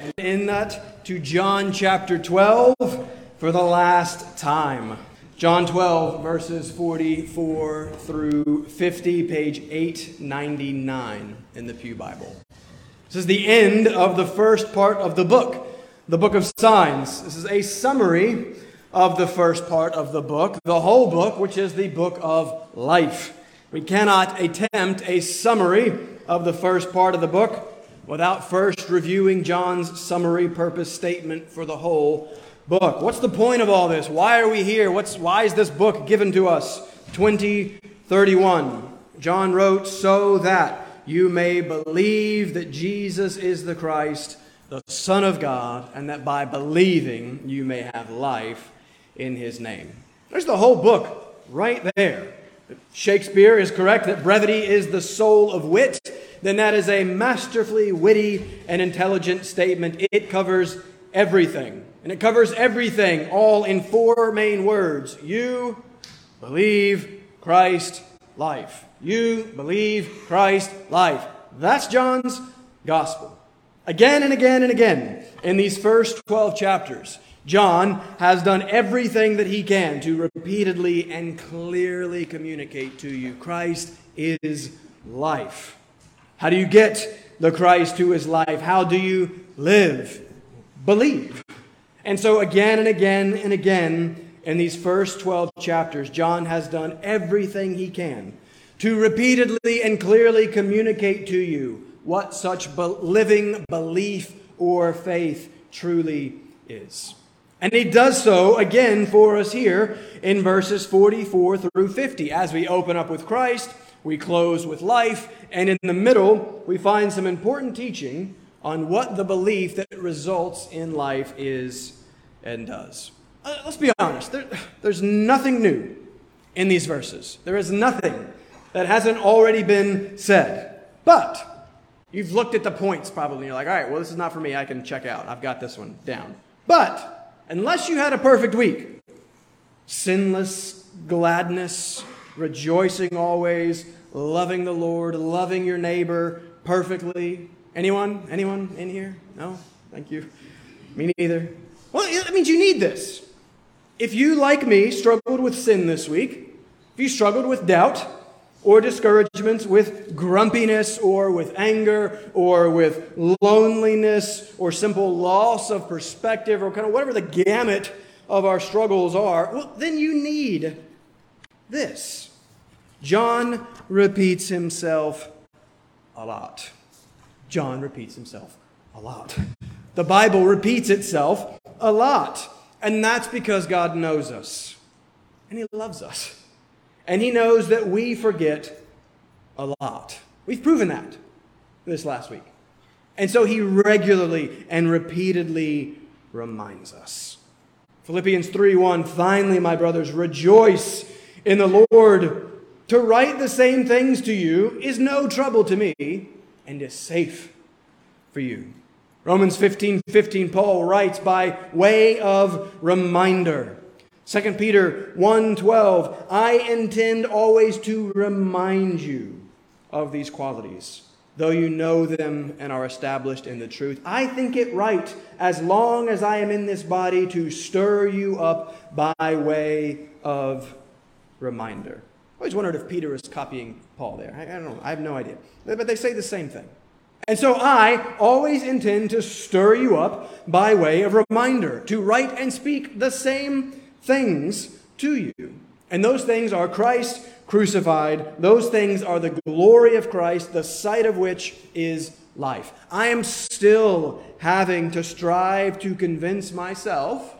and in that to John chapter 12 for the last time. John 12, verses 44 through 50, page 899 in the Pew Bible. This is the end of the first part of the book, the book of signs. This is a summary of the first part of the book, the whole book, which is the book of life. We cannot attempt a summary of the first part of the book without first reviewing John's summary purpose statement for the whole book. What's the point of all this? Why are we here? What's, why is this book given to us? 2031. John wrote, So that you may believe that Jesus is the Christ, the Son of God, and that by believing you may have life in his name. There's the whole book right there. Shakespeare is correct that brevity is the soul of wit, then that is a masterfully witty and intelligent statement. It covers everything. And it covers everything, all in four main words. You believe Christ life. You believe Christ life. That's John's gospel. Again and again and again in these first 12 chapters, John has done everything that he can to repeatedly and clearly communicate to you Christ is life. How do you get the Christ who is life? How do you live? Believe. And so, again and again and again, in these first 12 chapters, John has done everything he can to repeatedly and clearly communicate to you what such be- living belief or faith truly is. And he does so again for us here in verses 44 through 50. As we open up with Christ, we close with life, and in the middle, we find some important teaching on what the belief that results in life is and does. Uh, let's be honest, there, there's nothing new in these verses. There is nothing that hasn't already been said. But you've looked at the points probably, and you're like, all right, well, this is not for me. I can check out. I've got this one down. But unless you had a perfect week, sinless gladness, rejoicing always, loving the Lord, loving your neighbor perfectly. Anyone? Anyone in here? No? Thank you. Me neither. Well, that means you need this. If you, like me, struggled with sin this week, if you struggled with doubt or discouragements, with grumpiness or with anger or with loneliness or simple loss of perspective or kind of whatever the gamut of our struggles are, well, then you need this. John repeats himself a lot. John repeats himself a lot. The Bible repeats itself a lot. And that's because God knows us and He loves us. And He knows that we forget a lot. We've proven that this last week. And so He regularly and repeatedly reminds us. Philippians 3 1 Finally, my brothers, rejoice in the Lord. To write the same things to you is no trouble to me and is safe for you. Romans 15 15, Paul writes by way of reminder. 2 Peter 1 12, I intend always to remind you of these qualities, though you know them and are established in the truth. I think it right, as long as I am in this body, to stir you up by way of reminder. I always wondered if Peter is copying Paul there. I, I don't know. I have no idea. But they say the same thing. And so I always intend to stir you up by way of reminder, to write and speak the same things to you. And those things are Christ crucified. Those things are the glory of Christ, the sight of which is life. I am still having to strive to convince myself,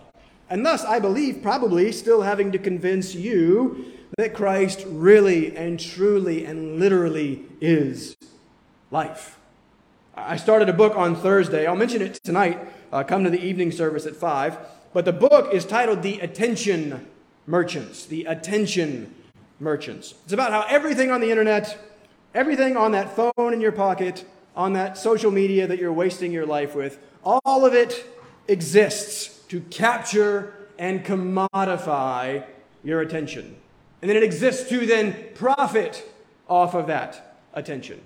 and thus, I believe, probably still having to convince you that Christ really and truly and literally is life. I started a book on Thursday. I'll mention it tonight. Uh, come to the evening service at 5. But the book is titled The Attention Merchants. The Attention Merchants. It's about how everything on the internet, everything on that phone in your pocket, on that social media that you're wasting your life with, all of it exists to capture and commodify your attention. And then it exists to then profit off of that attention.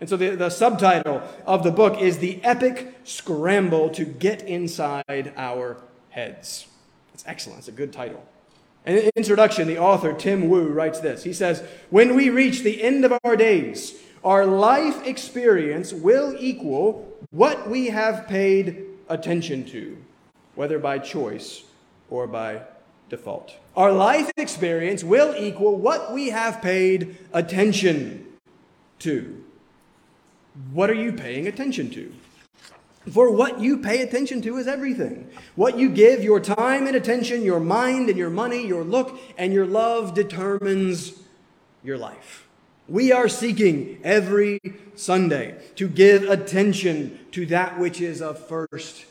And so the, the subtitle of the book is The Epic Scramble to Get Inside Our Heads. It's excellent. It's a good title. In the introduction, the author, Tim Wu, writes this. He says, When we reach the end of our days, our life experience will equal what we have paid attention to, whether by choice or by default. Our life experience will equal what we have paid attention to. What are you paying attention to? For what you pay attention to is everything. What you give your time and attention, your mind and your money, your look and your love determines your life. We are seeking every Sunday to give attention to that which is of first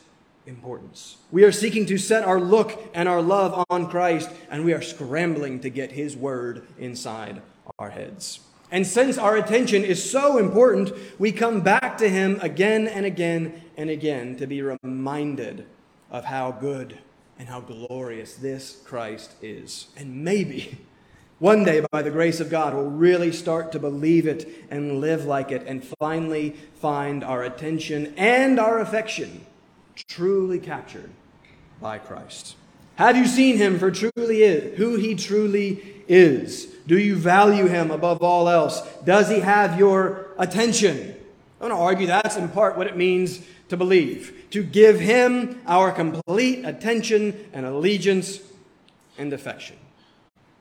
importance. We are seeking to set our look and our love on Christ, and we are scrambling to get His word inside our heads. And since our attention is so important, we come back to Him again and again and again to be reminded of how good and how glorious this Christ is. And maybe one day, by the grace of God, we'll really start to believe it and live like it and finally find our attention and our affection truly captured by Christ. Have you seen him for truly is, who he truly is? Do you value him above all else? Does he have your attention? I want to argue that's in part what it means to believe. To give him our complete attention and allegiance and affection.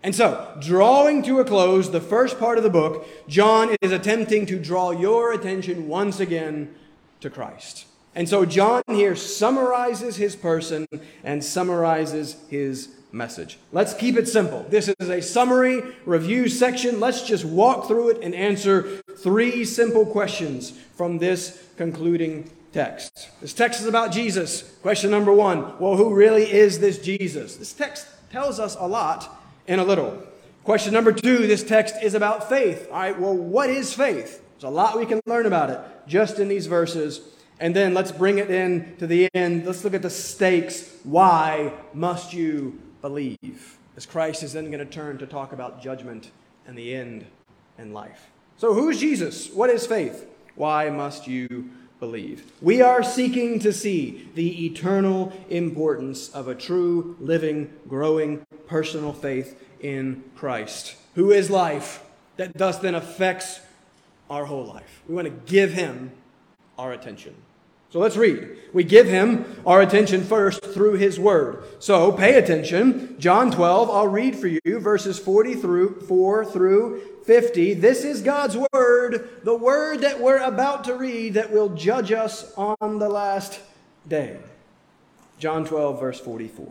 And so, drawing to a close the first part of the book, John is attempting to draw your attention once again to Christ. And so John here summarizes his person and summarizes his message. Let's keep it simple. This is a summary review section. Let's just walk through it and answer three simple questions from this concluding text. This text is about Jesus. Question number one Well, who really is this Jesus? This text tells us a lot in a little. Question number two this text is about faith. All right, well, what is faith? There's a lot we can learn about it just in these verses. And then let's bring it in to the end. Let's look at the stakes. Why must you believe? As Christ is then going to turn to talk about judgment and the end and life. So, who's Jesus? What is faith? Why must you believe? We are seeking to see the eternal importance of a true, living, growing, personal faith in Christ, who is life, that thus then affects our whole life. We want to give him our attention. So let's read. We give him our attention first through his word. So pay attention. John 12, I'll read for you verses 40 through 4 through 50. This is God's word, the word that we're about to read that will judge us on the last day. John 12, verse 44.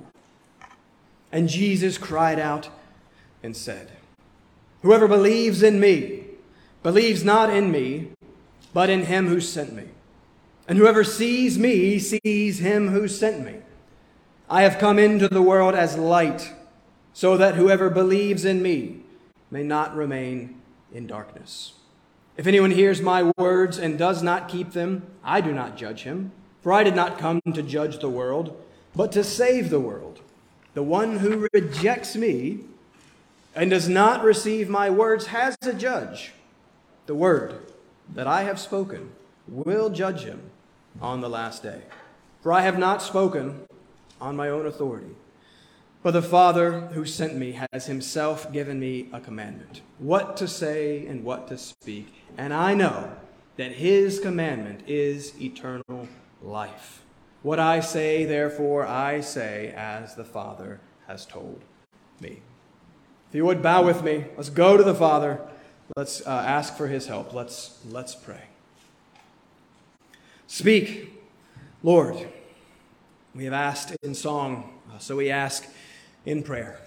And Jesus cried out and said, Whoever believes in me believes not in me, but in him who sent me. And whoever sees me sees him who sent me. I have come into the world as light, so that whoever believes in me may not remain in darkness. If anyone hears my words and does not keep them, I do not judge him, for I did not come to judge the world, but to save the world. The one who rejects me and does not receive my words has a judge. The word that I have spoken will judge him on the last day. For I have not spoken on my own authority, but the Father who sent me has himself given me a commandment what to say and what to speak. And I know that his commandment is eternal life. What I say, therefore, I say as the Father has told me. If you would bow with me, let's go to the Father. Let's uh, ask for his help. Let's, let's pray. Speak, Lord. We have asked in song, uh, so we ask in prayer.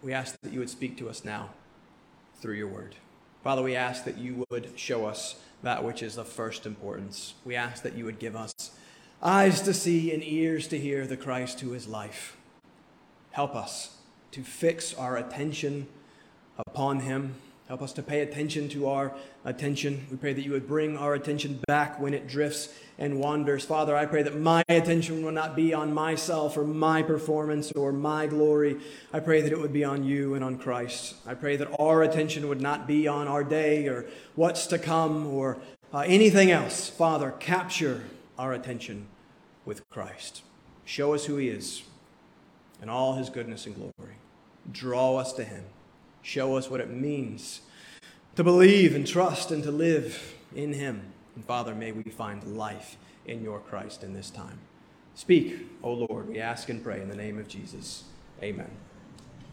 We ask that you would speak to us now through your word. Father, we ask that you would show us that which is of first importance. We ask that you would give us eyes to see and ears to hear the Christ who is life. Help us to fix our attention upon him Help us to pay attention to our attention. We pray that you would bring our attention back when it drifts and wanders. Father, I pray that my attention will not be on myself or my performance or my glory. I pray that it would be on you and on Christ. I pray that our attention would not be on our day or what's to come or uh, anything else, Father, capture our attention with Christ. Show us who He is and all His goodness and glory. Draw us to Him. Show us what it means to believe and trust and to live in Him. And Father, may we find life in your Christ in this time. Speak, O Lord, we ask and pray in the name of Jesus. Amen.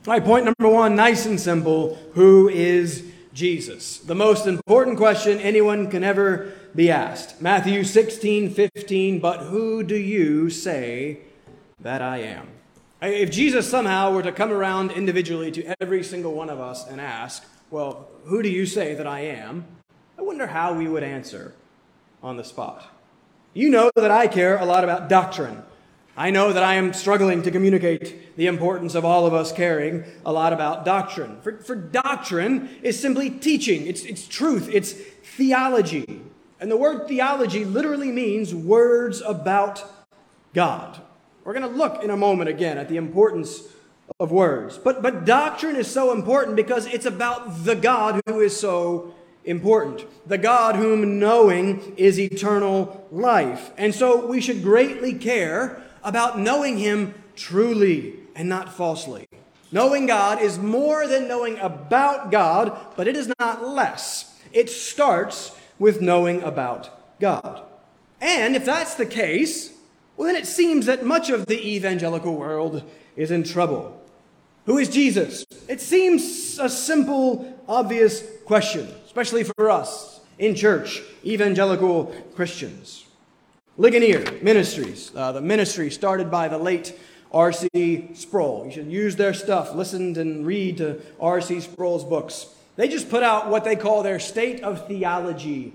All right, point number one, nice and simple. Who is Jesus? The most important question anyone can ever be asked. Matthew 16, 15, but who do you say that I am? If Jesus somehow were to come around individually to every single one of us and ask, well, who do you say that I am? I wonder how we would answer on the spot. You know that I care a lot about doctrine. I know that I am struggling to communicate the importance of all of us caring a lot about doctrine. For, for doctrine is simply teaching, it's, it's truth, it's theology. And the word theology literally means words about God. We're going to look in a moment again at the importance of words. But, but doctrine is so important because it's about the God who is so important. The God whom knowing is eternal life. And so we should greatly care about knowing Him truly and not falsely. Knowing God is more than knowing about God, but it is not less. It starts with knowing about God. And if that's the case, well, then it seems that much of the evangelical world is in trouble. Who is Jesus? It seems a simple, obvious question, especially for us in church, evangelical Christians. Ligonier Ministries, uh, the ministry started by the late R.C. Sproul. You should use their stuff, listen and read to R.C. Sproul's books. They just put out what they call their State of Theology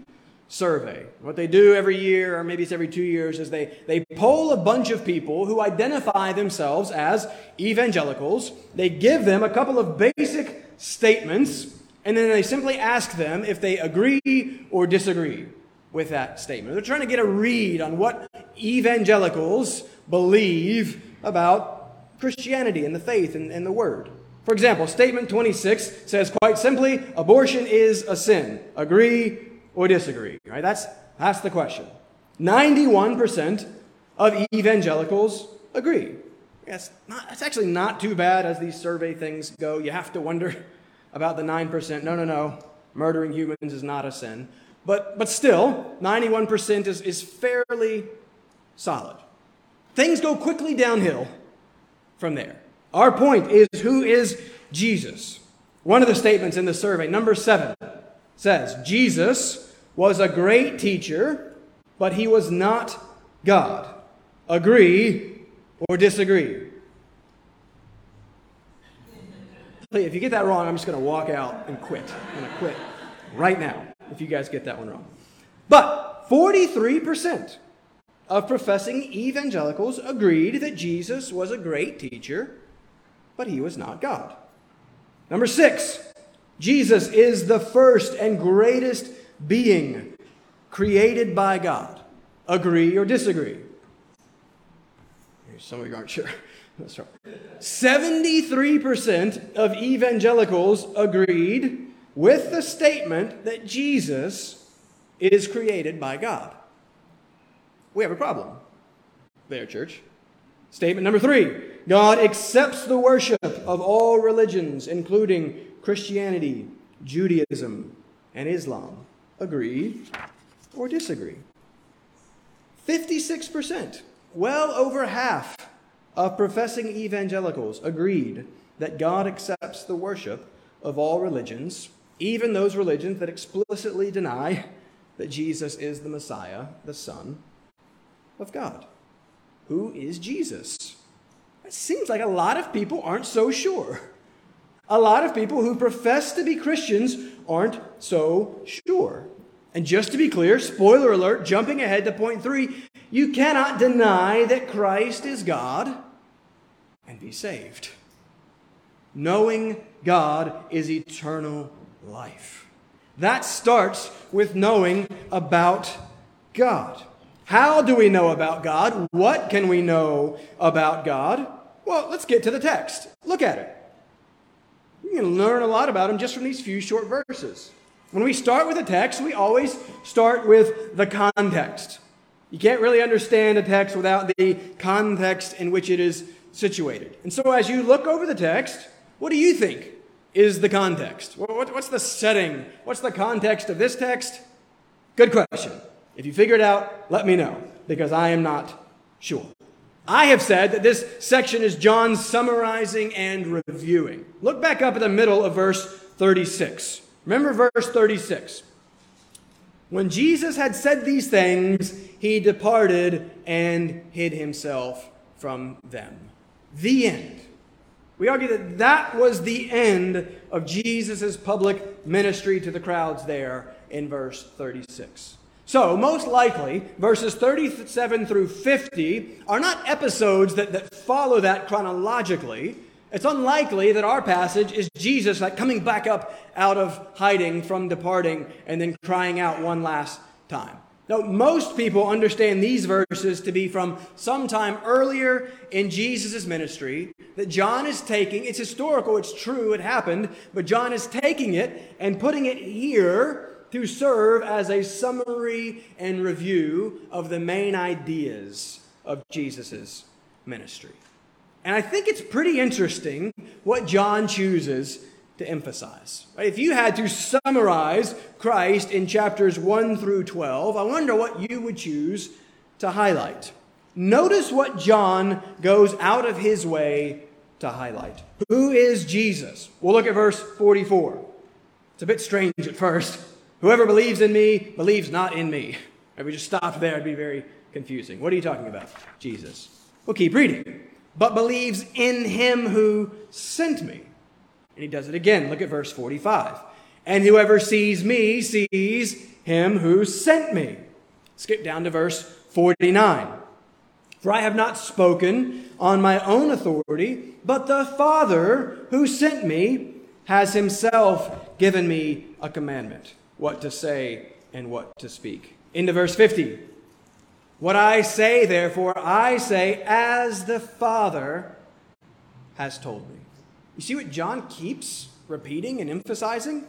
survey. What they do every year, or maybe it's every two years, is they, they poll a bunch of people who identify themselves as evangelicals. They give them a couple of basic statements, and then they simply ask them if they agree or disagree with that statement. They're trying to get a read on what evangelicals believe about Christianity and the faith and, and the Word. For example, statement 26 says quite simply abortion is a sin. Agree or disagree? Right? That's, that's the question. 91% of evangelicals agree. That's, not, that's actually not too bad as these survey things go. You have to wonder about the 9%. No, no, no. Murdering humans is not a sin. But, but still, 91% is, is fairly solid. Things go quickly downhill from there. Our point is who is Jesus? One of the statements in the survey, number seven, says Jesus was a great teacher, but he was not God. Agree or disagree? If you get that wrong, I'm just going to walk out and quit. I'm going to quit right now if you guys get that one wrong. But 43% of professing evangelicals agreed that Jesus was a great teacher, but he was not God. Number six, Jesus is the first and greatest being created by God. Agree or disagree? Some of you aren't sure. Right. 73% of evangelicals agreed with the statement that Jesus is created by God. We have a problem there, church. Statement number three God accepts the worship of all religions, including Christianity, Judaism, and Islam. Agree or disagree? 56%, well over half of professing evangelicals agreed that God accepts the worship of all religions, even those religions that explicitly deny that Jesus is the Messiah, the Son of God. Who is Jesus? It seems like a lot of people aren't so sure. A lot of people who profess to be Christians aren't so sure. And just to be clear, spoiler alert, jumping ahead to point three, you cannot deny that Christ is God and be saved. Knowing God is eternal life. That starts with knowing about God. How do we know about God? What can we know about God? Well, let's get to the text. Look at it. You can learn a lot about him just from these few short verses. When we start with a text, we always start with the context. You can't really understand a text without the context in which it is situated. And so, as you look over the text, what do you think is the context? What's the setting? What's the context of this text? Good question. If you figure it out, let me know, because I am not sure. I have said that this section is John summarizing and reviewing. Look back up at the middle of verse 36. Remember verse 36. When Jesus had said these things, he departed and hid himself from them. The end. We argue that that was the end of Jesus' public ministry to the crowds there in verse 36. So, most likely, verses 37 through 50 are not episodes that, that follow that chronologically. It's unlikely that our passage is Jesus like coming back up out of hiding from departing and then crying out one last time. Now, most people understand these verses to be from sometime earlier in Jesus' ministry that John is taking. It's historical, it's true, it happened, but John is taking it and putting it here to serve as a summary and review of the main ideas of Jesus' ministry. And I think it's pretty interesting what John chooses to emphasize. If you had to summarize Christ in chapters 1 through 12, I wonder what you would choose to highlight. Notice what John goes out of his way to highlight. Who is Jesus? We'll look at verse 44. It's a bit strange at first. Whoever believes in me believes not in me. If we just stopped there, it'd be very confusing. What are you talking about? Jesus. We'll keep reading. But believes in him who sent me. And he does it again. Look at verse 45. And whoever sees me sees him who sent me. Skip down to verse 49. For I have not spoken on my own authority, but the Father who sent me has himself given me a commandment what to say and what to speak. Into verse 50. What I say, therefore, I say as the Father has told me. You see what John keeps repeating and emphasizing?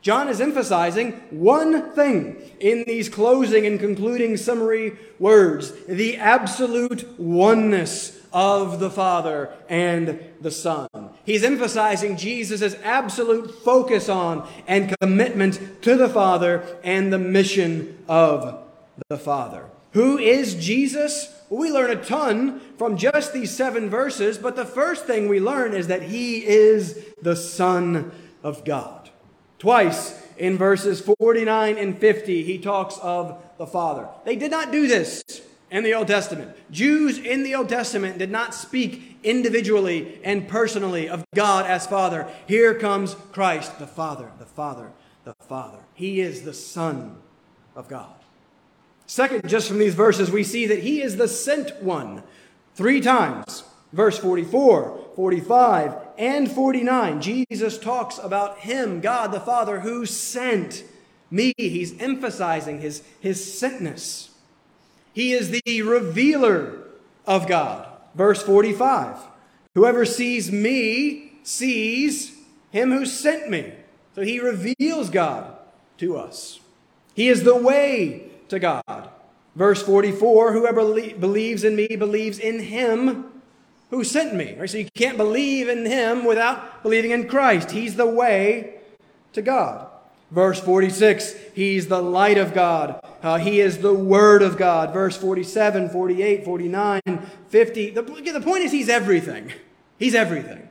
John is emphasizing one thing in these closing and concluding summary words the absolute oneness of the Father and the Son. He's emphasizing Jesus' absolute focus on and commitment to the Father and the mission of the Father. Who is Jesus? we learn a ton from just these seven verses, but the first thing we learn is that he is the Son of God. Twice in verses 49 and 50, he talks of the Father. They did not do this in the Old Testament. Jews in the Old Testament did not speak individually and personally of God as Father. Here comes Christ, the Father, the Father, the Father. He is the Son of God. Second, just from these verses, we see that he is the sent one three times. Verse 44, 45, and 49, Jesus talks about him, God the Father, who sent me. He's emphasizing his, his sentness. He is the revealer of God. Verse 45, whoever sees me sees him who sent me. So he reveals God to us. He is the way to God. Verse 44 Whoever believes in me believes in him who sent me. Right? So you can't believe in him without believing in Christ. He's the way to God. Verse 46, he's the light of God. Uh, he is the word of God. Verse 47, 48, 49, 50. The, the point is, he's everything. He's everything.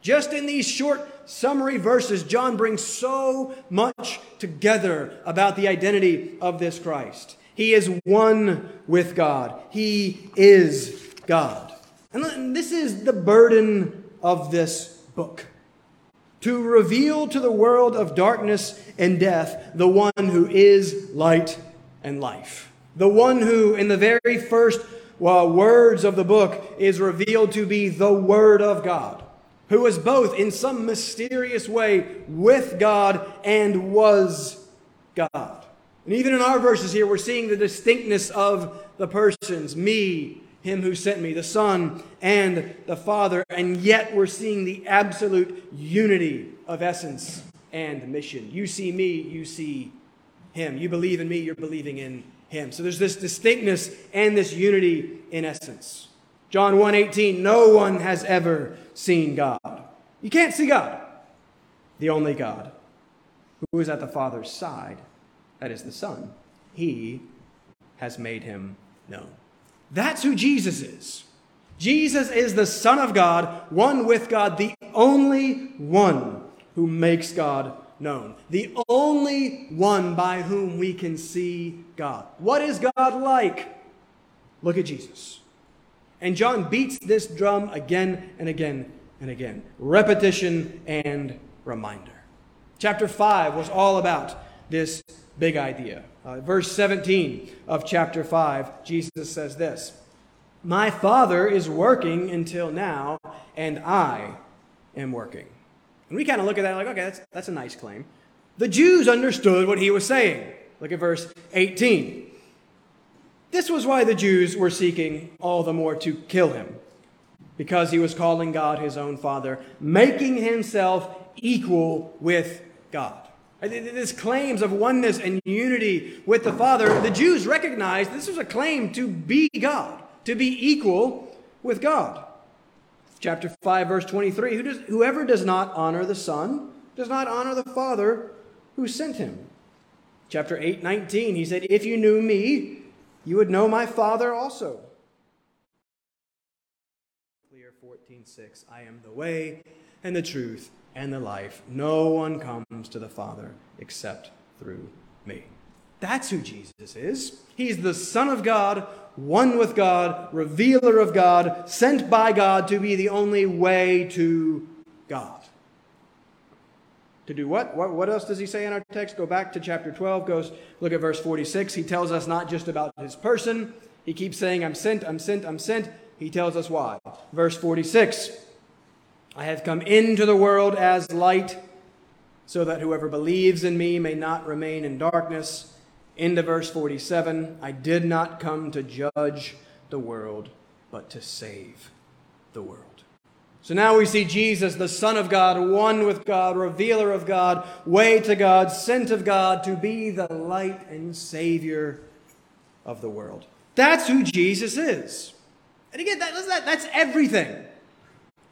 Just in these short summary verses, John brings so much together about the identity of this Christ. He is one with God, He is God. And this is the burden of this book to reveal to the world of darkness and death the one who is light and life. The one who, in the very first well, words of the book, is revealed to be the Word of God who was both in some mysterious way with God and was God. And even in our verses here, we're seeing the distinctness of the persons me, him who sent me, the Son, and the Father. And yet we're seeing the absolute unity of essence and mission. You see me, you see him. You believe in me, you're believing in him. So there's this distinctness and this unity in essence. John 1:18, no one has ever seen God. You can't see God. The only God who is at the Father's side, that is the Son. He has made him known. That's who Jesus is. Jesus is the Son of God, one with God, the only one who makes God known, the only one by whom we can see God. What is God like? Look at Jesus. And John beats this drum again and again and again. Repetition and reminder. Chapter 5 was all about this big idea. Uh, verse 17 of chapter 5, Jesus says this My Father is working until now, and I am working. And we kind of look at that like, okay, that's, that's a nice claim. The Jews understood what he was saying. Look at verse 18. This was why the Jews were seeking all the more to kill him, because he was calling God his own Father, making himself equal with God. This claims of oneness and unity with the Father, the Jews recognized this was a claim to be God, to be equal with God. Chapter 5, verse 23 Who does, Whoever does not honor the Son does not honor the Father who sent him. Chapter 8, 19, he said, If you knew me, you would know my Father also. Clear 14, 6, I am the way and the truth and the life. No one comes to the Father except through me. That's who Jesus is. He's the Son of God, one with God, revealer of God, sent by God to be the only way to God. To do what? what? What else does he say in our text? Go back to chapter 12, goes look at verse 46. He tells us not just about his person. He keeps saying, I'm sent, I'm sent, I'm sent. He tells us why. Verse 46 I have come into the world as light, so that whoever believes in me may not remain in darkness. Into verse 47 I did not come to judge the world, but to save the world. So now we see Jesus, the Son of God, one with God, revealer of God, way to God, sent of God to be the light and Savior of the world. That's who Jesus is. And again, that, that, that's everything.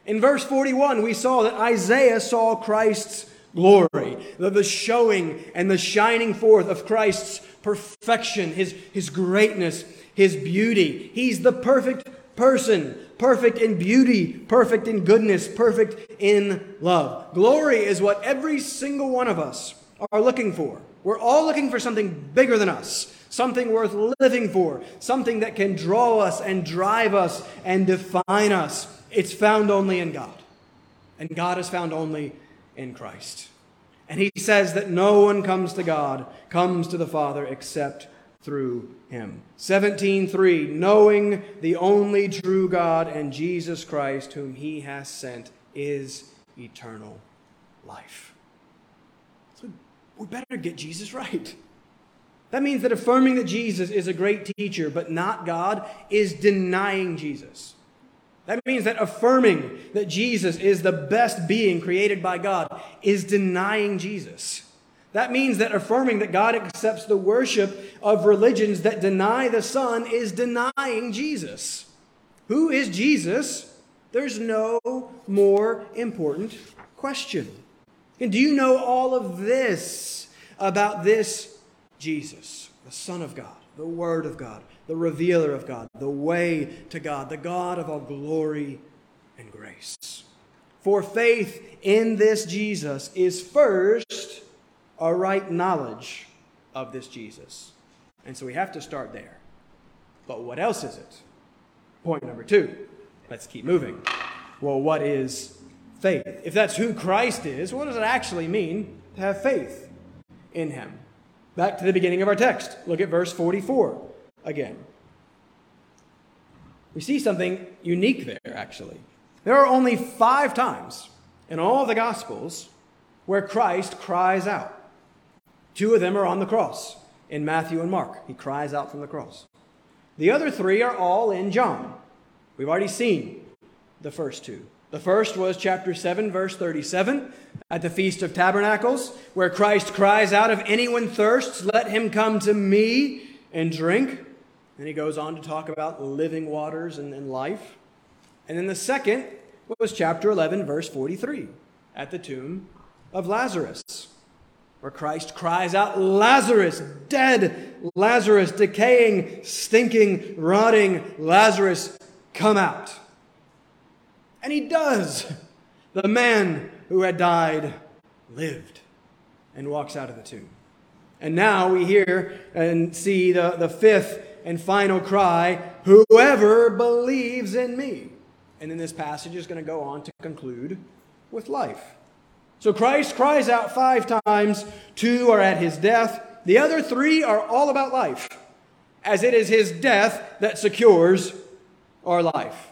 In verse 41, we saw that Isaiah saw Christ's glory, the, the showing and the shining forth of Christ's perfection, his, his greatness, his beauty. He's the perfect person, perfect in beauty, perfect in goodness, perfect in love. Glory is what every single one of us are looking for. We're all looking for something bigger than us, something worth living for, something that can draw us and drive us and define us. It's found only in God. And God is found only in Christ. And he says that no one comes to God, comes to the Father except through him. 17:3 knowing the only true God and Jesus Christ whom he has sent is eternal life. So we better get Jesus right. That means that affirming that Jesus is a great teacher but not God is denying Jesus. That means that affirming that Jesus is the best being created by God is denying Jesus. That means that affirming that God accepts the worship of religions that deny the Son is denying Jesus. Who is Jesus? There's no more important question. And do you know all of this about this Jesus, the Son of God, the Word of God? The revealer of God, the way to God, the God of all glory and grace. For faith in this Jesus is first a right knowledge of this Jesus. And so we have to start there. But what else is it? Point number two. Let's keep moving. Well, what is faith? If that's who Christ is, what does it actually mean to have faith in him? Back to the beginning of our text. Look at verse 44 again. We see something unique there, actually. There are only five times in all the Gospels where Christ cries out. Two of them are on the cross in Matthew and Mark. He cries out from the cross. The other three are all in John. We've already seen the first two. The first was chapter 7, verse 37. At the Feast of Tabernacles, where Christ cries out, If anyone thirsts, let him come to me and drink. And he goes on to talk about living waters and, and life. And then the second was chapter 11, verse 43, at the tomb of Lazarus, where Christ cries out, Lazarus, dead Lazarus, decaying, stinking, rotting Lazarus, come out. And he does. The man who had died lived and walks out of the tomb. And now we hear and see the, the fifth and final cry Whoever believes in me. And then this passage is going to go on to conclude with life. So Christ cries out five times, two are at his death, the other three are all about life, as it is his death that secures our life.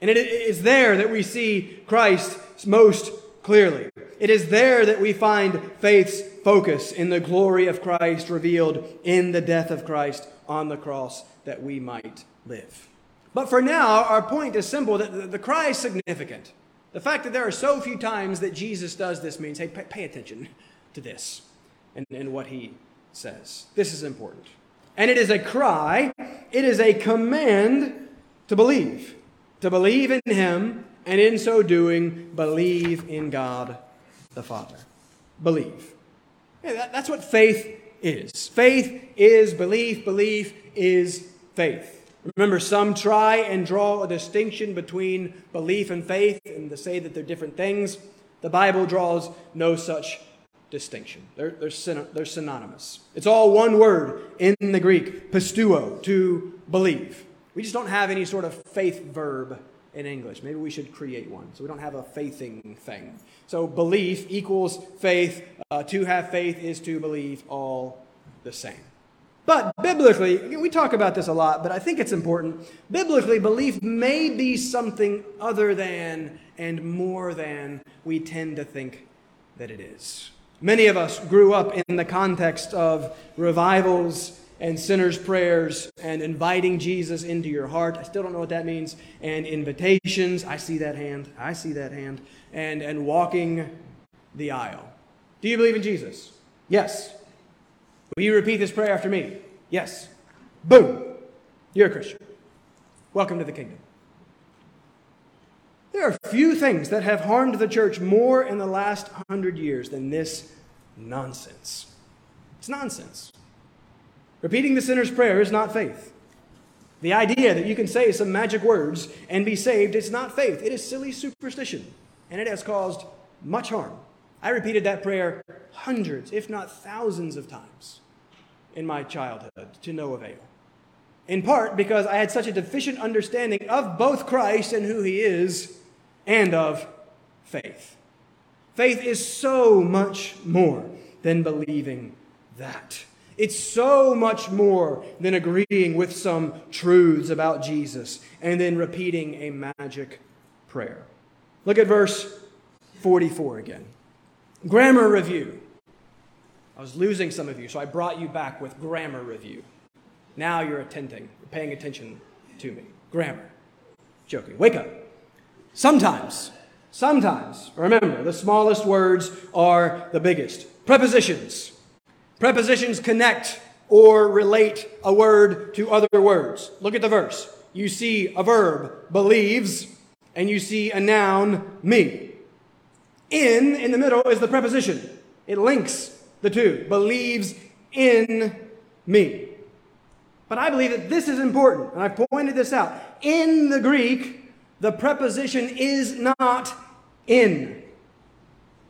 And it is there that we see Christ most clearly. It is there that we find faith's focus in the glory of Christ revealed in the death of Christ on the cross that we might live. But for now, our point is simple that the cry is significant. The fact that there are so few times that Jesus does this means, hey, pay attention to this and, and what he says. This is important. And it is a cry, it is a command to believe, to believe in him, and in so doing, believe in God the Father. Believe. Yeah, that, that's what faith is. Faith is belief, belief is faith. Remember, some try and draw a distinction between belief and faith and to say that they're different things. The Bible draws no such distinction. They're, they're, they're synonymous. It's all one word in the Greek, pisteuo, to believe. We just don't have any sort of faith verb in English. Maybe we should create one. So we don't have a faithing thing. So belief equals faith. Uh, to have faith is to believe, all the same. But biblically, we talk about this a lot, but I think it's important. Biblically, belief may be something other than and more than we tend to think that it is. Many of us grew up in the context of revivals and sinners' prayers and inviting Jesus into your heart. I still don't know what that means. And invitations. I see that hand. I see that hand. And, and walking the aisle. Do you believe in Jesus? Yes. Will you repeat this prayer after me? Yes. Boom. You're a Christian. Welcome to the kingdom. There are few things that have harmed the church more in the last hundred years than this nonsense. It's nonsense. Repeating the sinner's prayer is not faith. The idea that you can say some magic words and be saved is not faith. It is silly superstition, and it has caused much harm. I repeated that prayer hundreds, if not thousands of times in my childhood to no avail. In part because I had such a deficient understanding of both Christ and who he is, and of faith. Faith is so much more than believing that. It's so much more than agreeing with some truths about Jesus and then repeating a magic prayer. Look at verse 44 again. Grammar review. I was losing some of you, so I brought you back with grammar review. Now you're attending, you're paying attention to me. Grammar. Joking. Wake up. Sometimes, sometimes, remember, the smallest words are the biggest. Prepositions. Prepositions connect or relate a word to other words. Look at the verse. You see a verb, believes, and you see a noun, me. In, in the middle, is the preposition. It links the two. Believes in me. But I believe that this is important, and I pointed this out. In the Greek, the preposition is not in.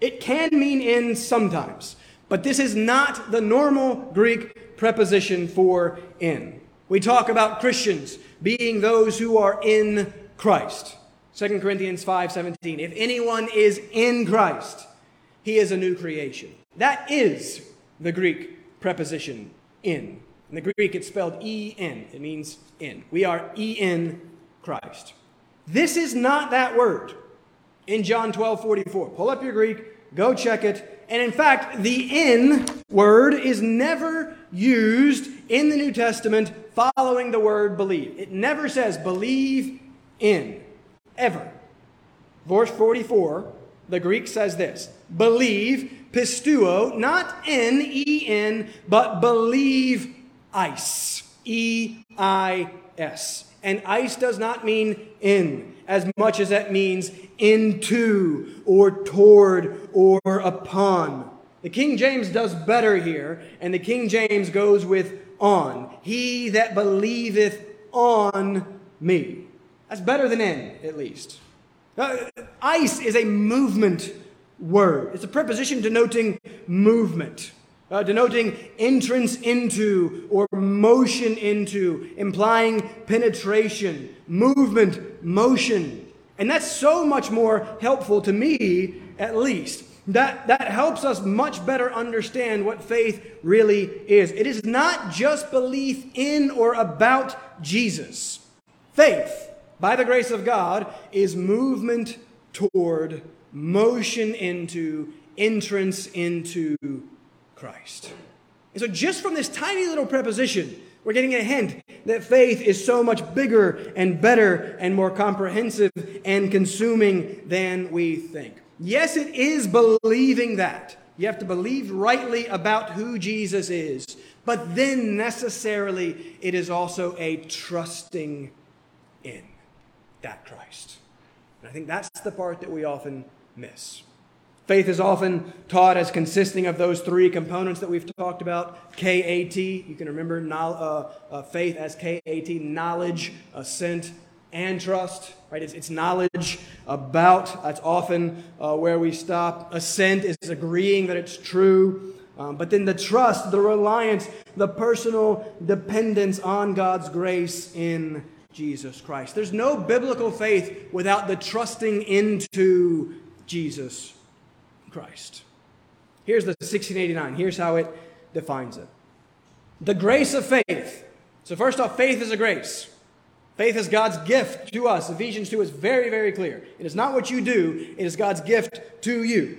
It can mean in sometimes, but this is not the normal Greek preposition for in. We talk about Christians being those who are in Christ. 2 Corinthians 5:17. If anyone is in Christ, he is a new creation. That is the Greek preposition in. In the Greek, it's spelled E N. It means in. We are E in Christ. This is not that word in John 12 44. Pull up your Greek, go check it. And in fact, the in word is never used in the New Testament following the word believe. It never says believe in, ever. Verse 44 The Greek says this believe, pisteuo, not N E N, but believe eis. E I S. And eis does not mean in as much as it means into or toward or upon. The King James does better here, and the King James goes with on. He that believeth on me. That's better than in, at least. Uh, eis is a movement word, it's a preposition denoting movement. Uh, denoting entrance into or motion into, implying penetration, movement, motion. And that's so much more helpful to me, at least. That, that helps us much better understand what faith really is. It is not just belief in or about Jesus. Faith, by the grace of God, is movement toward, motion into, entrance into Christ. And so, just from this tiny little preposition, we're getting a hint that faith is so much bigger and better and more comprehensive and consuming than we think. Yes, it is believing that. You have to believe rightly about who Jesus is. But then necessarily it is also a trusting in that Christ. And I think that's the part that we often miss. Faith is often taught as consisting of those three components that we've talked about K A T. You can remember uh, uh, faith as K A T knowledge, assent, and trust, right? It's, it's knowledge about. That's often uh, where we stop. Assent is agreeing that it's true. Um, but then the trust, the reliance, the personal dependence on God's grace in Jesus Christ. There's no biblical faith without the trusting into Jesus Christ. Here's the 1689. Here's how it defines it the grace of faith. So, first off, faith is a grace. Faith is God's gift to us. Ephesians 2 is very, very clear. It is not what you do, it is God's gift to you.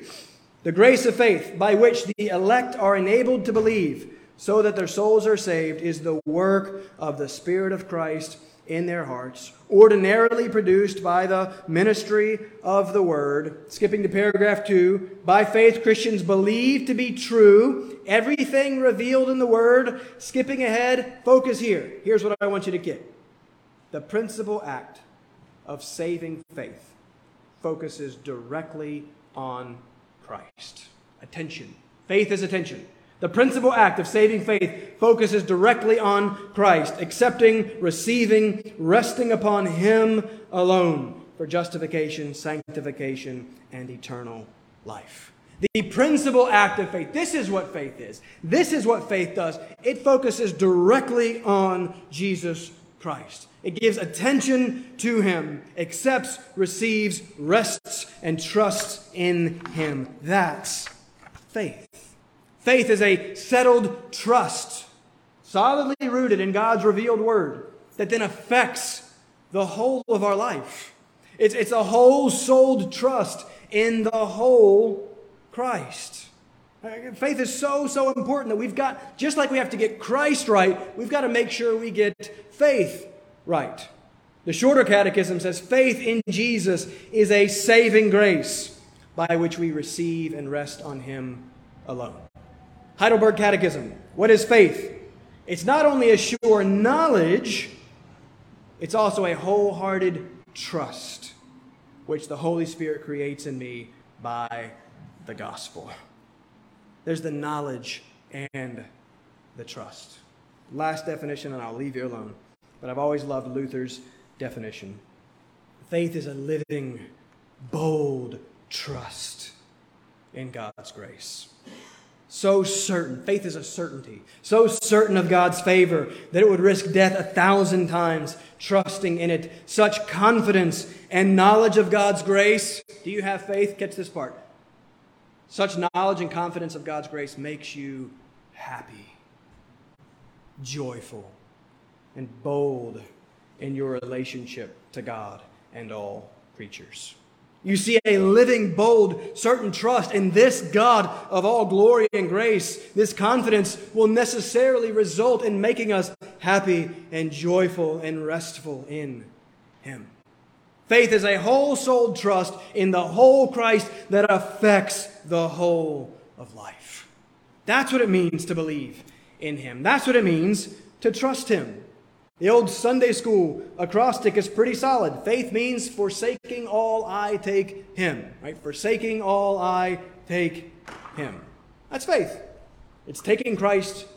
The grace of faith by which the elect are enabled to believe so that their souls are saved is the work of the Spirit of Christ in their hearts, ordinarily produced by the ministry of the Word. Skipping to paragraph 2 By faith, Christians believe to be true everything revealed in the Word. Skipping ahead, focus here. Here's what I want you to get the principal act of saving faith focuses directly on Christ. Attention. Faith is attention. The principal act of saving faith focuses directly on Christ, accepting, receiving, resting upon Him alone for justification, sanctification, and eternal life. The principal act of faith. This is what faith is. This is what faith does. It focuses directly on Jesus Christ. It gives attention to Him, accepts, receives, rests, and trusts in Him. That's faith. Faith is a settled trust, solidly rooted in God's revealed word, that then affects the whole of our life. It's, it's a whole souled trust in the whole Christ. Uh, faith is so, so important that we've got, just like we have to get Christ right, we've got to make sure we get faith right. The shorter catechism says faith in Jesus is a saving grace by which we receive and rest on Him alone. Heidelberg Catechism What is faith? It's not only a sure knowledge, it's also a wholehearted trust, which the Holy Spirit creates in me by the gospel. There's the knowledge and the trust. Last definition, and I'll leave you alone. But I've always loved Luther's definition. Faith is a living, bold trust in God's grace. So certain, faith is a certainty, so certain of God's favor that it would risk death a thousand times, trusting in it. Such confidence and knowledge of God's grace. Do you have faith? Catch this part. Such knowledge and confidence of God's grace makes you happy, joyful, and bold in your relationship to God and all creatures. You see a living, bold, certain trust in this God of all glory and grace. This confidence will necessarily result in making us happy and joyful and restful in Him. Faith is a whole souled trust in the whole Christ that affects the whole of life. That's what it means to believe in Him. That's what it means to trust Him. The old Sunday school acrostic is pretty solid. Faith means forsaking all, I take Him. Right? Forsaking all, I take Him. That's faith. It's taking Christ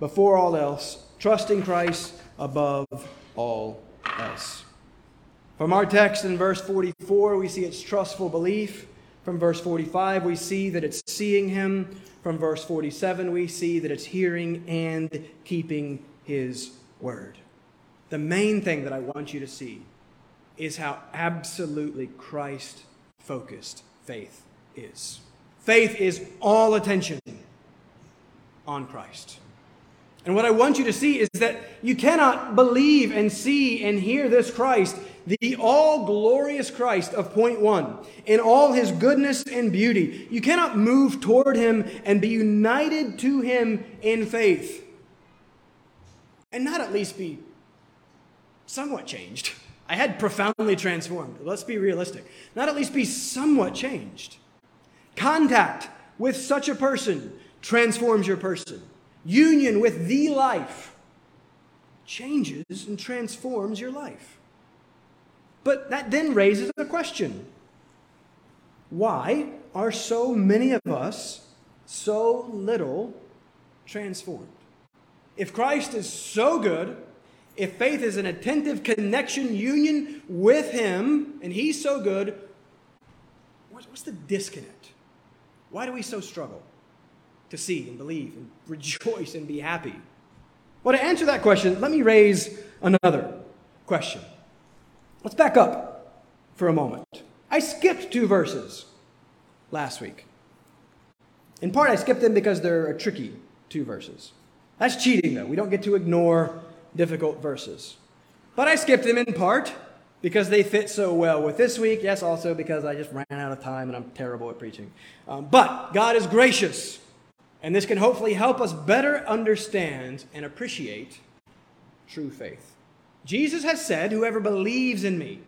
before all else, trusting Christ above all else. From our text in verse 44, we see it's trustful belief. From verse 45, we see that it's seeing him. From verse 47, we see that it's hearing and keeping his word. The main thing that I want you to see is how absolutely Christ focused faith is. Faith is all attention on Christ. And what I want you to see is that you cannot believe and see and hear this Christ, the all glorious Christ of point one, in all his goodness and beauty. You cannot move toward him and be united to him in faith and not at least be somewhat changed. I had profoundly transformed. Let's be realistic. Not at least be somewhat changed. Contact with such a person transforms your person union with the life changes and transforms your life. But that then raises a question why are so many of us so little transformed? If Christ is so good, if faith is an attentive connection, union with Him, and He's so good, what's the disconnect? Why do we so struggle? to see and believe and rejoice and be happy? Well, to answer that question, let me raise another question. Let's back up for a moment. I skipped two verses last week. In part, I skipped them because they're a tricky two verses. That's cheating, though. We don't get to ignore difficult verses. But I skipped them in part because they fit so well with this week. Yes, also because I just ran out of time and I'm terrible at preaching. Um, but God is gracious. And this can hopefully help us better understand and appreciate true faith. Jesus has said, Whoever believes in me,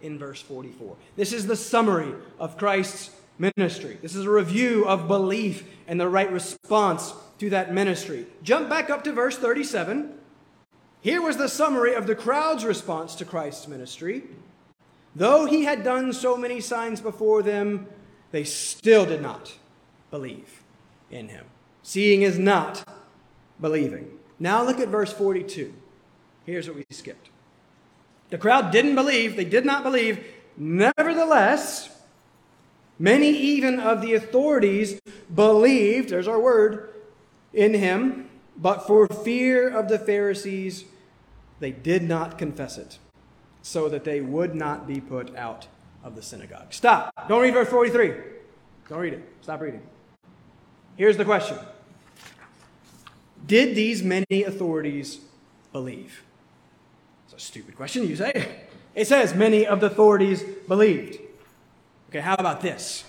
in verse 44. This is the summary of Christ's ministry. This is a review of belief and the right response to that ministry. Jump back up to verse 37. Here was the summary of the crowd's response to Christ's ministry. Though he had done so many signs before them, they still did not believe in him. Seeing is not believing. Now look at verse 42. Here's what we skipped. The crowd didn't believe, they did not believe. Nevertheless, many even of the authorities believed, there's our word, in him, but for fear of the Pharisees, they did not confess it, so that they would not be put out of the synagogue. Stop. Don't read verse 43. Don't read it. Stop reading. Here's the question did these many authorities believe? It's a stupid question, you say. Eh? It says many of the authorities believed. Okay, how about this?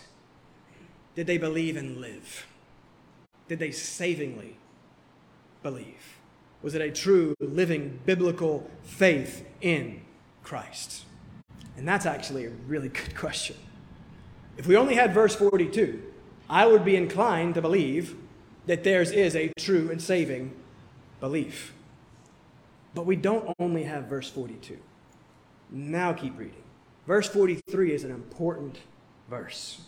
Did they believe and live? Did they savingly believe? Was it a true, living, biblical faith in Christ? And that's actually a really good question. If we only had verse 42, I would be inclined to believe that theirs is a true and saving belief. But we don't only have verse 42. Now keep reading. Verse 43 is an important verse.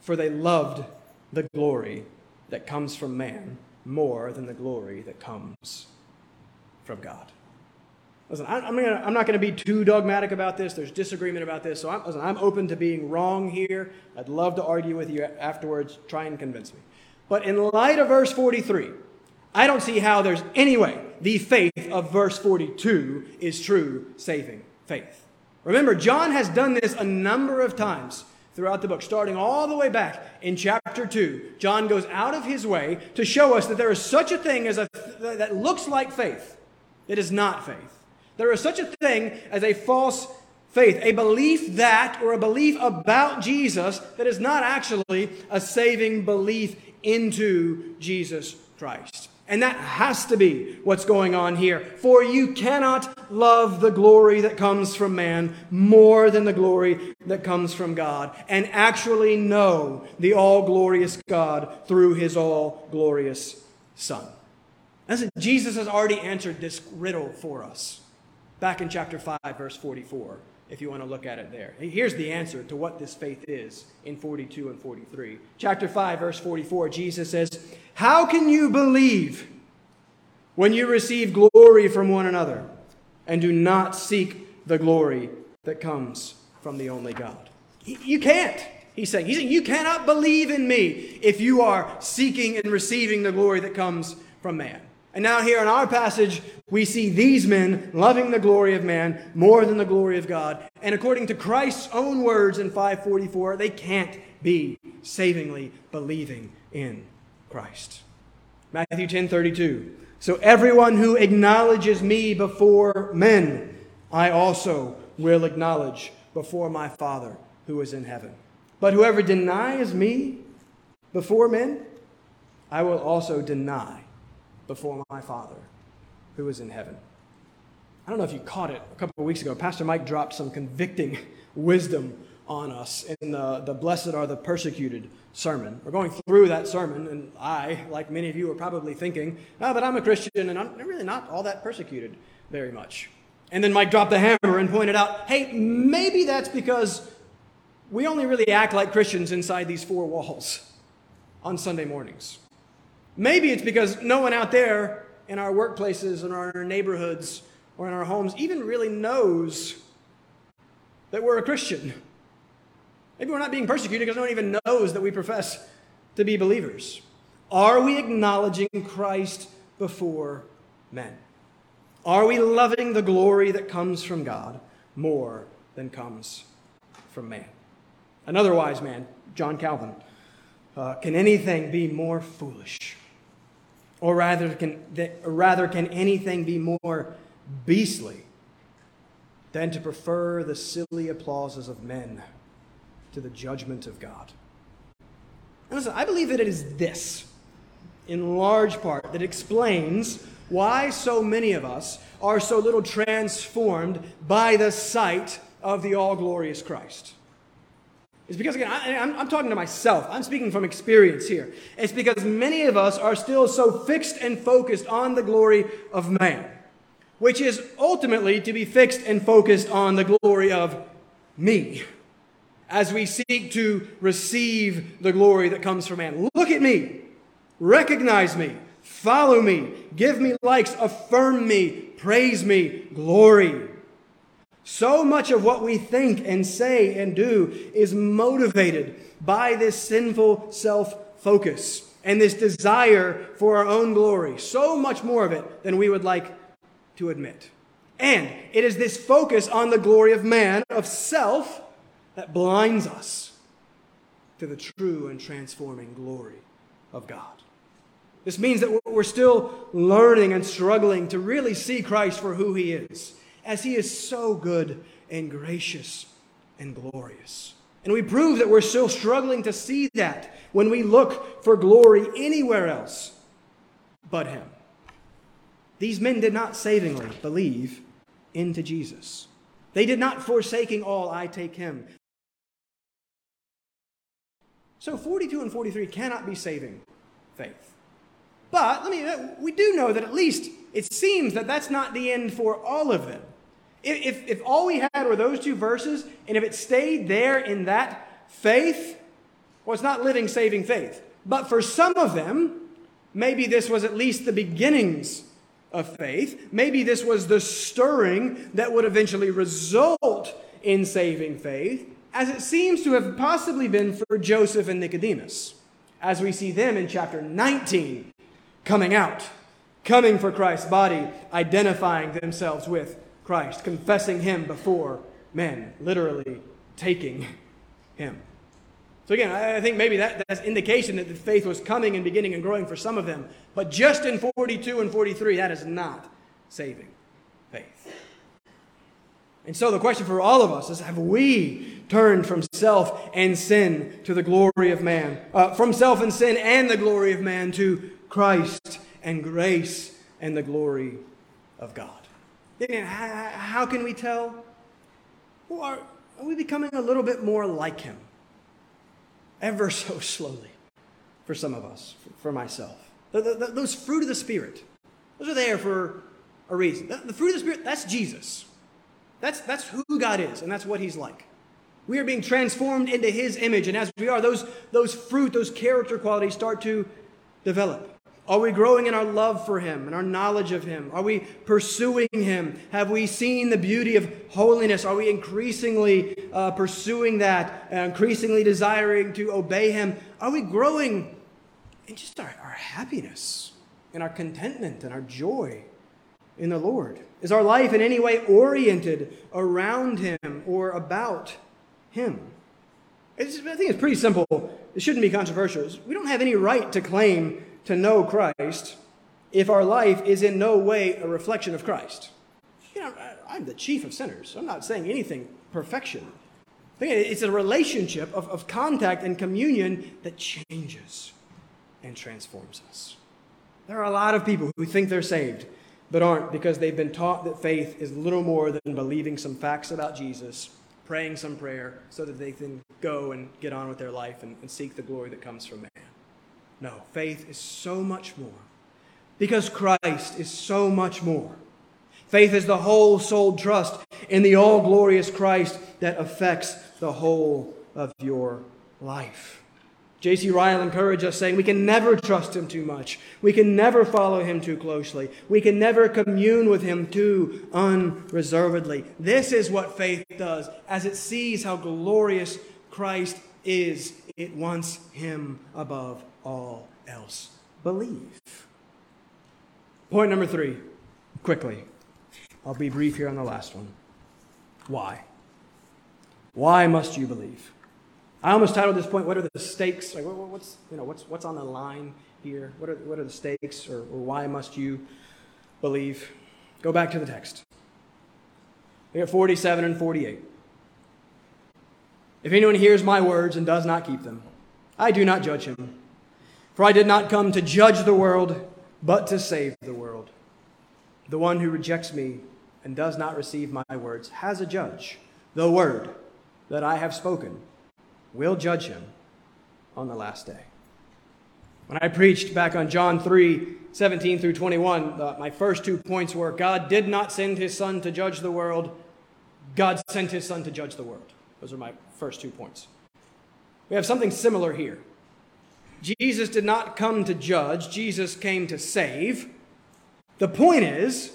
For they loved the glory that comes from man more than the glory that comes from God. Listen, I'm, gonna, I'm not going to be too dogmatic about this. There's disagreement about this. So I'm, listen, I'm open to being wrong here. I'd love to argue with you afterwards. Try and convince me. But in light of verse 43, I don't see how there's any way the faith of verse 42 is true saving faith. Remember, John has done this a number of times throughout the book, starting all the way back in chapter 2. John goes out of his way to show us that there is such a thing as a that looks like faith. It is not faith. There is such a thing as a false faith, a belief that or a belief about Jesus that is not actually a saving belief into Jesus Christ. And that has to be what's going on here. For you cannot love the glory that comes from man more than the glory that comes from God, and actually know the all glorious God through his all glorious Son. Listen, Jesus has already answered this riddle for us back in chapter 5, verse 44, if you want to look at it there. Here's the answer to what this faith is in 42 and 43. Chapter 5, verse 44, Jesus says, How can you believe when you receive glory from one another and do not seek the glory that comes from the only God? You can't. He's saying, he's saying, You cannot believe in me if you are seeking and receiving the glory that comes from man. And now, here in our passage, we see these men loving the glory of man more than the glory of God. And according to Christ's own words in 544, they can't be savingly believing in Christ. Matthew 10 32. So everyone who acknowledges me before men, I also will acknowledge before my Father who is in heaven. But whoever denies me before men, I will also deny before my Father who is in heaven. I don't know if you caught it a couple of weeks ago. Pastor Mike dropped some convicting wisdom on us in the, uh, the Blessed Are the Persecuted sermon. We're going through that sermon, and I, like many of you, are probably thinking, oh, but I'm a Christian and I'm really not all that persecuted very much. And then Mike dropped the hammer and pointed out, hey, maybe that's because we only really act like Christians inside these four walls on Sunday mornings. Maybe it's because no one out there in our workplaces and our neighborhoods or in our homes even really knows that we're a Christian. Maybe we're not being persecuted because no one even knows that we profess to be believers. Are we acknowledging Christ before men? Are we loving the glory that comes from God more than comes from man? Another wise man, John Calvin, uh, can anything be more foolish or rather, can, or rather, can anything be more beastly than to prefer the silly applauses of men to the judgment of God? And listen, I believe that it is this, in large part, that explains why so many of us are so little transformed by the sight of the all glorious Christ It's because, again, I, am talking to myself. I'm speaking from experience here. It's because many of us are still so fixed and focused on the glory of man, which is ultimately to be fixed and focused on the glory of me as we seek to receive the glory that comes from man. Look at me, recognize me, follow me, give me likes, affirm me, praise me, glory. So much of what we think and say and do is motivated by this sinful self focus and this desire for our own glory. So much more of it than we would like to admit. And it is this focus on the glory of man, of self, that blinds us to the true and transforming glory of God. This means that we're still learning and struggling to really see Christ for who he is as He is so good and gracious and glorious. And we prove that we're still struggling to see that when we look for glory anywhere else but Him. These men did not savingly believe into Jesus. They did not, forsaking all, I take Him. So 42 and 43 cannot be saving faith. But let me, uh, we do know that at least it seems that that's not the end for all of them. If, if all we had were those two verses, and if it stayed there in that faith, well, it's not living saving faith. But for some of them, maybe this was at least the beginnings of faith. Maybe this was the stirring that would eventually result in saving faith, as it seems to have possibly been for Joseph and Nicodemus, as we see them in chapter 19 coming out, coming for Christ's body, identifying themselves with Christ, confessing him before men, literally taking him. So again, I think maybe that, that's indication that the faith was coming and beginning and growing for some of them. But just in 42 and 43, that is not saving. And so the question for all of us is have we turned from self and sin to the glory of man? Uh, from self and sin and the glory of man to Christ and grace and the glory of God. How can we tell? Are we becoming a little bit more like Him? Ever so slowly, for some of us, for myself. Those fruit of the Spirit, those are there for a reason. The fruit of the Spirit, that's Jesus. That's, that's who God is, and that's what He's like. We are being transformed into His image, and as we are, those, those fruit, those character qualities start to develop. Are we growing in our love for Him and our knowledge of Him? Are we pursuing Him? Have we seen the beauty of holiness? Are we increasingly uh, pursuing that, and increasingly desiring to obey Him? Are we growing in just our, our happiness and our contentment and our joy in the Lord? Is our life in any way oriented around Him or about Him? It's, I think it's pretty simple. It shouldn't be controversial. We don't have any right to claim to know Christ if our life is in no way a reflection of Christ. You know, I'm the chief of sinners. I'm not saying anything perfection. It's a relationship of, of contact and communion that changes and transforms us. There are a lot of people who think they're saved but aren't because they've been taught that faith is little more than believing some facts about Jesus, praying some prayer so that they can go and get on with their life and, and seek the glory that comes from man. No, faith is so much more because Christ is so much more. Faith is the whole souled trust in the all glorious Christ that affects the whole of your life. J.C. Ryle encouraged us, saying, We can never trust him too much. We can never follow him too closely. We can never commune with him too unreservedly. This is what faith does. As it sees how glorious Christ is, it wants him above all else. Believe. Point number three, quickly. I'll be brief here on the last one. Why? Why must you believe? I almost titled this point, What are the stakes? Like, what's, you know, what's, what's on the line here? What are, what are the stakes, or, or why must you believe? Go back to the text. We have 47 and 48. If anyone hears my words and does not keep them, I do not judge him. For I did not come to judge the world, but to save the world. The one who rejects me and does not receive my words has a judge. The word that I have spoken will judge him on the last day. When I preached back on John 3 17 through 21, uh, my first two points were God did not send his son to judge the world, God sent his son to judge the world. Those are my first two points. We have something similar here. Jesus did not come to judge, Jesus came to save. The point is,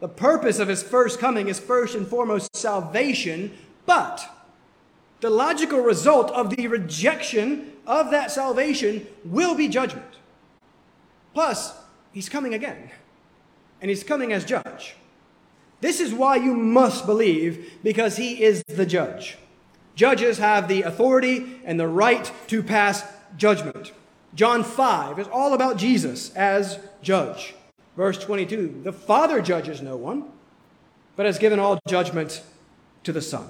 the purpose of his first coming is first and foremost salvation, but the logical result of the rejection of that salvation will be judgment. Plus, he's coming again, and he's coming as judge. This is why you must believe, because he is the judge. Judges have the authority and the right to pass judgment. John 5 is all about Jesus as judge. Verse 22 The Father judges no one, but has given all judgment to the Son.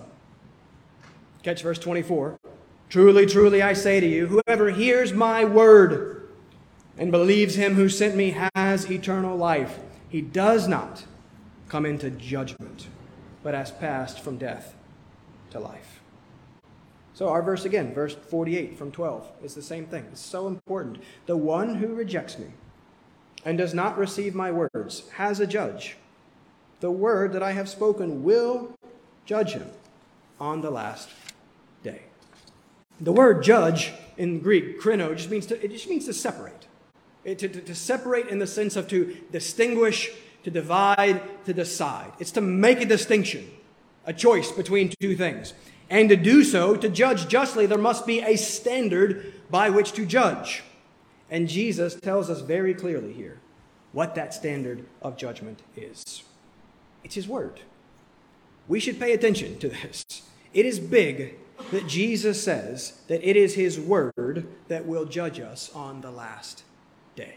Catch verse 24. Truly, truly, I say to you, whoever hears my word and believes him who sent me has eternal life. He does not come into judgment, but has passed from death to life. So, our verse again, verse 48 from 12, is the same thing. It's so important. The one who rejects me and does not receive my words has a judge. The word that I have spoken will judge him on the last. The word judge in Greek, krino, just means to, it just means to separate. It, to, to, to separate in the sense of to distinguish, to divide, to decide. It's to make a distinction, a choice between two things. And to do so, to judge justly, there must be a standard by which to judge. And Jesus tells us very clearly here what that standard of judgment is. It's His Word. We should pay attention to this. It is big that Jesus says that it is His Word that will judge us on the last day.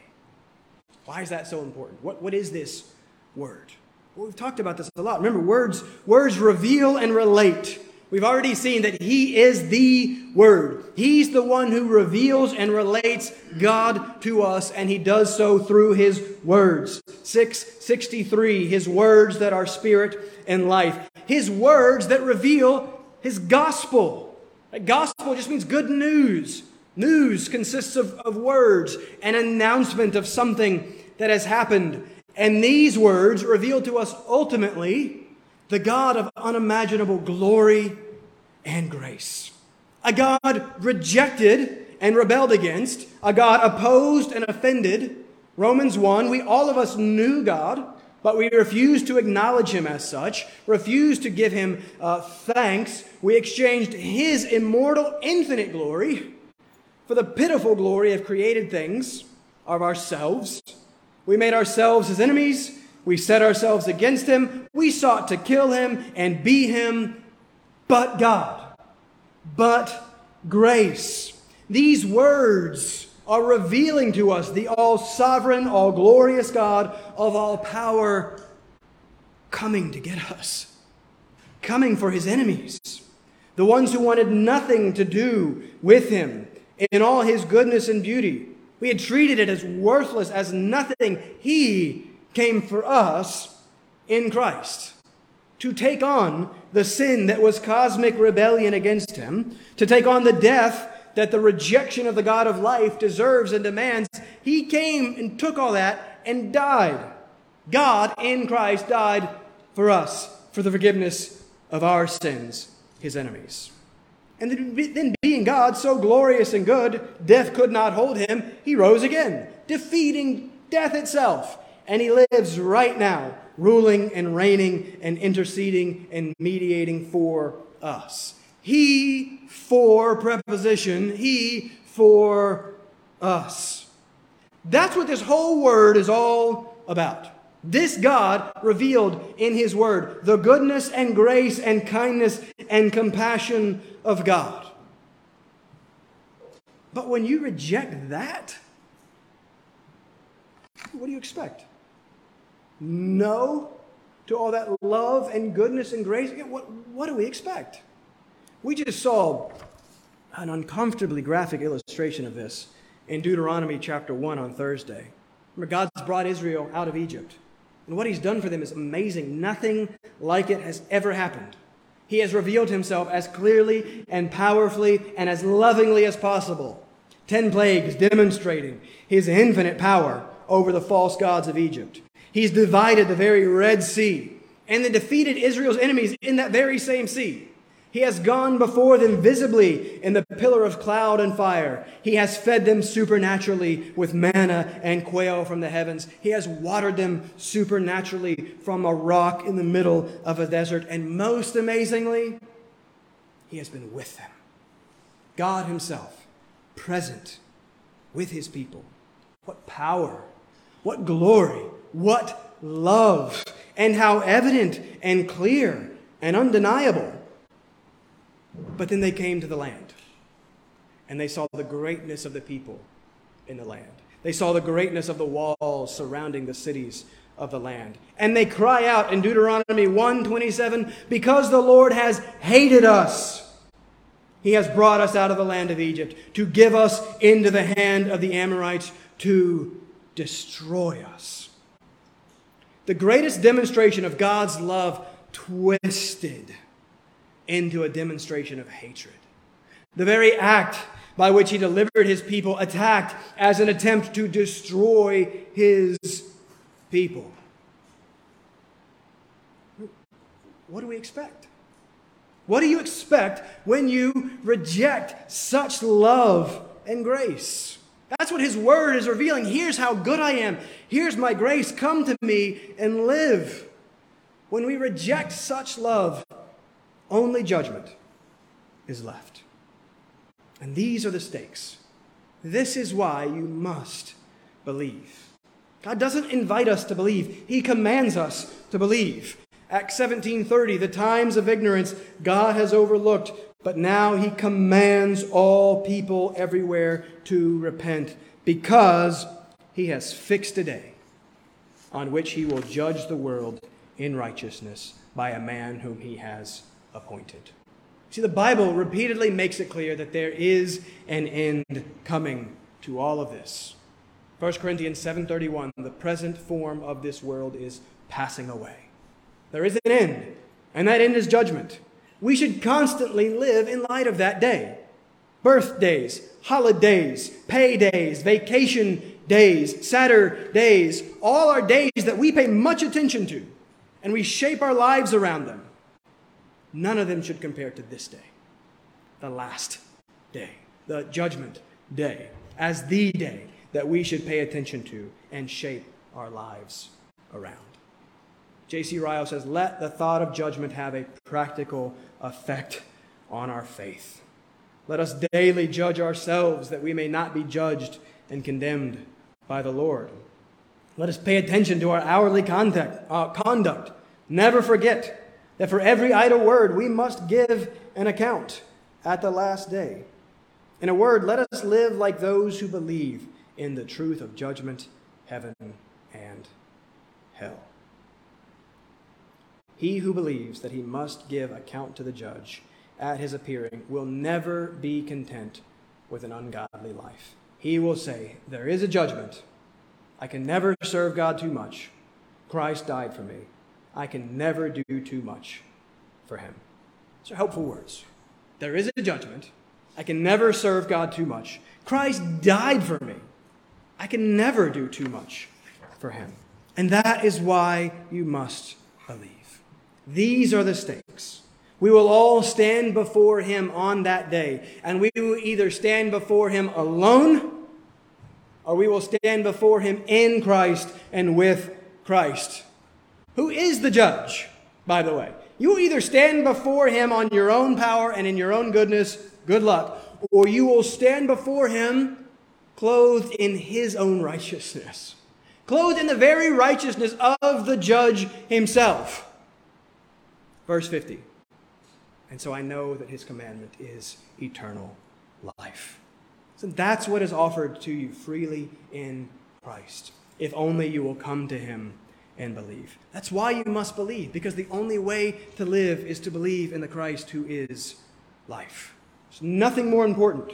Why is that so important? What, what is this Word? Well, we've talked about this a lot. Remember, words, words reveal and relate We've already seen that He is the Word. He's the one who reveals and relates God to us, and He does so through His words. 663, His words that are spirit and life. His words that reveal His gospel. Gospel just means good news. News consists of, of words, an announcement of something that has happened. And these words reveal to us ultimately the God of unimaginable glory and grace. A God rejected and rebelled against, a God opposed and offended. Romans 1, we all of us knew God, but we refused to acknowledge him as such, refused to give him uh, thanks. We exchanged his immortal, infinite glory for the pitiful glory of created things, of ourselves. We made ourselves his enemies. We set ourselves against him. We sought to kill him and be him. But God, but grace. These words are revealing to us the all sovereign, all glorious God of all power coming to get us, coming for his enemies, the ones who wanted nothing to do with him in all his goodness and beauty. We had treated it as worthless, as nothing. He came for us in Christ to take on the sin that was cosmic rebellion against him, to take on the death that the rejection of the God of life deserves and demands. He came and took all that and died. God in Christ died for us, for the forgiveness of our sins, his enemies. And then, being God, so glorious and good, death could not hold him. He rose again, defeating death itself. And he lives right now, ruling and reigning and interceding and mediating for us. He for preposition, he for us. That's what this whole word is all about. This God revealed in His Word the goodness and grace and kindness and compassion of God. But when you reject that, what do you expect? No to all that love and goodness and grace? What, what do we expect? We just saw an uncomfortably graphic illustration of this in Deuteronomy chapter 1 on Thursday. Remember, God's brought Israel out of Egypt. And what he's done for them is amazing. Nothing like it has ever happened. He has revealed himself as clearly and powerfully and as lovingly as possible. Ten plagues demonstrating his infinite power over the false gods of Egypt. He's divided the very Red Sea and then defeated Israel's enemies in that very same sea. He has gone before them visibly in the pillar of cloud and fire. He has fed them supernaturally with manna and quail from the heavens. He has watered them supernaturally from a rock in the middle of a desert. And most amazingly, He has been with them. God Himself, present with His people. What power, what glory, what love, and how evident and clear and undeniable but then they came to the land and they saw the greatness of the people in the land. They saw the greatness of the walls surrounding the cities of the land. And they cry out in Deuteronomy 1:27, because the Lord has hated us. He has brought us out of the land of Egypt to give us into the hand of the Amorites to destroy us. The greatest demonstration of God's love twisted into a demonstration of hatred. The very act by which he delivered his people attacked as an attempt to destroy his people. What do we expect? What do you expect when you reject such love and grace? That's what his word is revealing. Here's how good I am. Here's my grace. Come to me and live. When we reject such love, only judgment is left. And these are the stakes. This is why you must believe. God doesn't invite us to believe, He commands us to believe. Acts 17:30 The times of ignorance God has overlooked, but now he commands all people everywhere to repent because he has fixed a day on which he will judge the world in righteousness by a man whom he has appointed. See, the Bible repeatedly makes it clear that there is an end coming to all of this. 1 Corinthians 7:31 The present form of this world is passing away. There is an end, and that end is judgment. We should constantly live in light of that day. Birthdays, holidays, paydays, vacation days, Saturdays, all are days that we pay much attention to, and we shape our lives around them. None of them should compare to this day, the last day, the judgment day, as the day that we should pay attention to and shape our lives around. J.C. Ryle says, Let the thought of judgment have a practical effect on our faith. Let us daily judge ourselves that we may not be judged and condemned by the Lord. Let us pay attention to our hourly conduct. Uh, conduct. Never forget that for every idle word we must give an account at the last day. In a word, let us live like those who believe in the truth of judgment, heaven, and hell. He who believes that he must give account to the judge at his appearing will never be content with an ungodly life. He will say, There is a judgment. I can never serve God too much. Christ died for me. I can never do too much for him. Are helpful words. There is a judgment. I can never serve God too much. Christ died for me. I can never do too much for him. And that is why you must believe. These are the stakes. We will all stand before him on that day, and we will either stand before him alone or we will stand before him in Christ and with Christ. Who is the judge, by the way? You will either stand before him on your own power and in your own goodness, good luck, or you will stand before him clothed in his own righteousness, clothed in the very righteousness of the judge himself. Verse 50. And so I know that his commandment is eternal life. So that's what is offered to you freely in Christ, if only you will come to him and believe. That's why you must believe, because the only way to live is to believe in the Christ who is life. There's nothing more important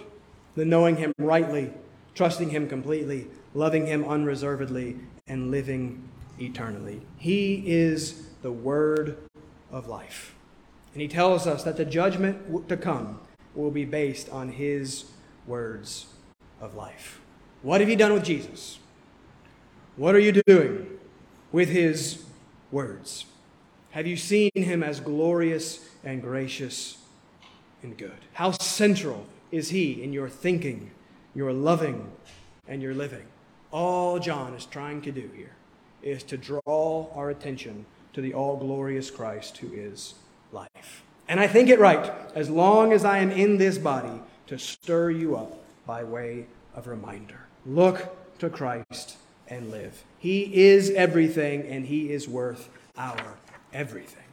than knowing him rightly trusting Him completely, loving Him unreservedly, and living eternally. He is the Word of life. And He tells us that the judgment to come will be based on His words of life. What have you done with Jesus? What are you doing with His words? Have you seen Him as glorious and gracious and good? How central is He in your thinking? your loving, and your living. All John is trying to do here is to draw our attention to the all glorious Christ who is life. And I think it right, as long as I am in this body, to stir you up by way of reminder. Look to Christ and live. He is everything, and He is worth our everything.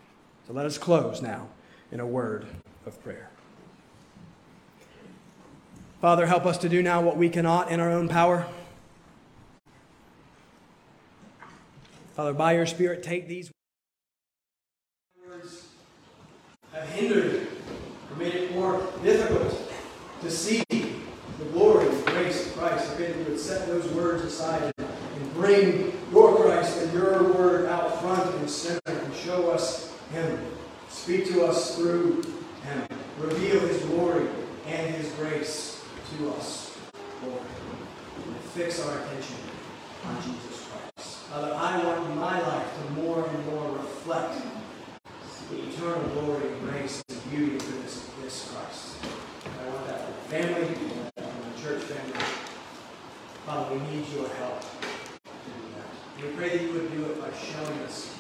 So let us close now in a word of prayer. Father, help us to do now what we cannot in our own power. Father, by your Spirit, take these words have hindered or made it more difficult to see the glory and grace of Christ. I pray that you would set those words aside bring your Christ and your word out front and center and show us Him. Speak to us through Him. Reveal His glory and His grace to us, Lord, and fix our attention on Jesus Christ. Father, I want my life to more and more reflect the eternal glory and grace and beauty of this, this Christ. I want that for family, I want that for the church family. Father, we need your help. We pray that you would do it by showing us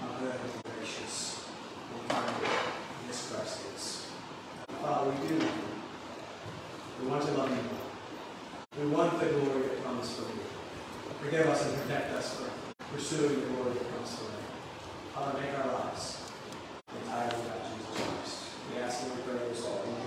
how good and gracious and kind this Christ is. Father, we do love you. We want to love you more. We want the glory that comes from you. Forgive us and protect us for pursuing the glory that comes from you. Father, make our lives entirely about Jesus Christ. We ask and we pray this all.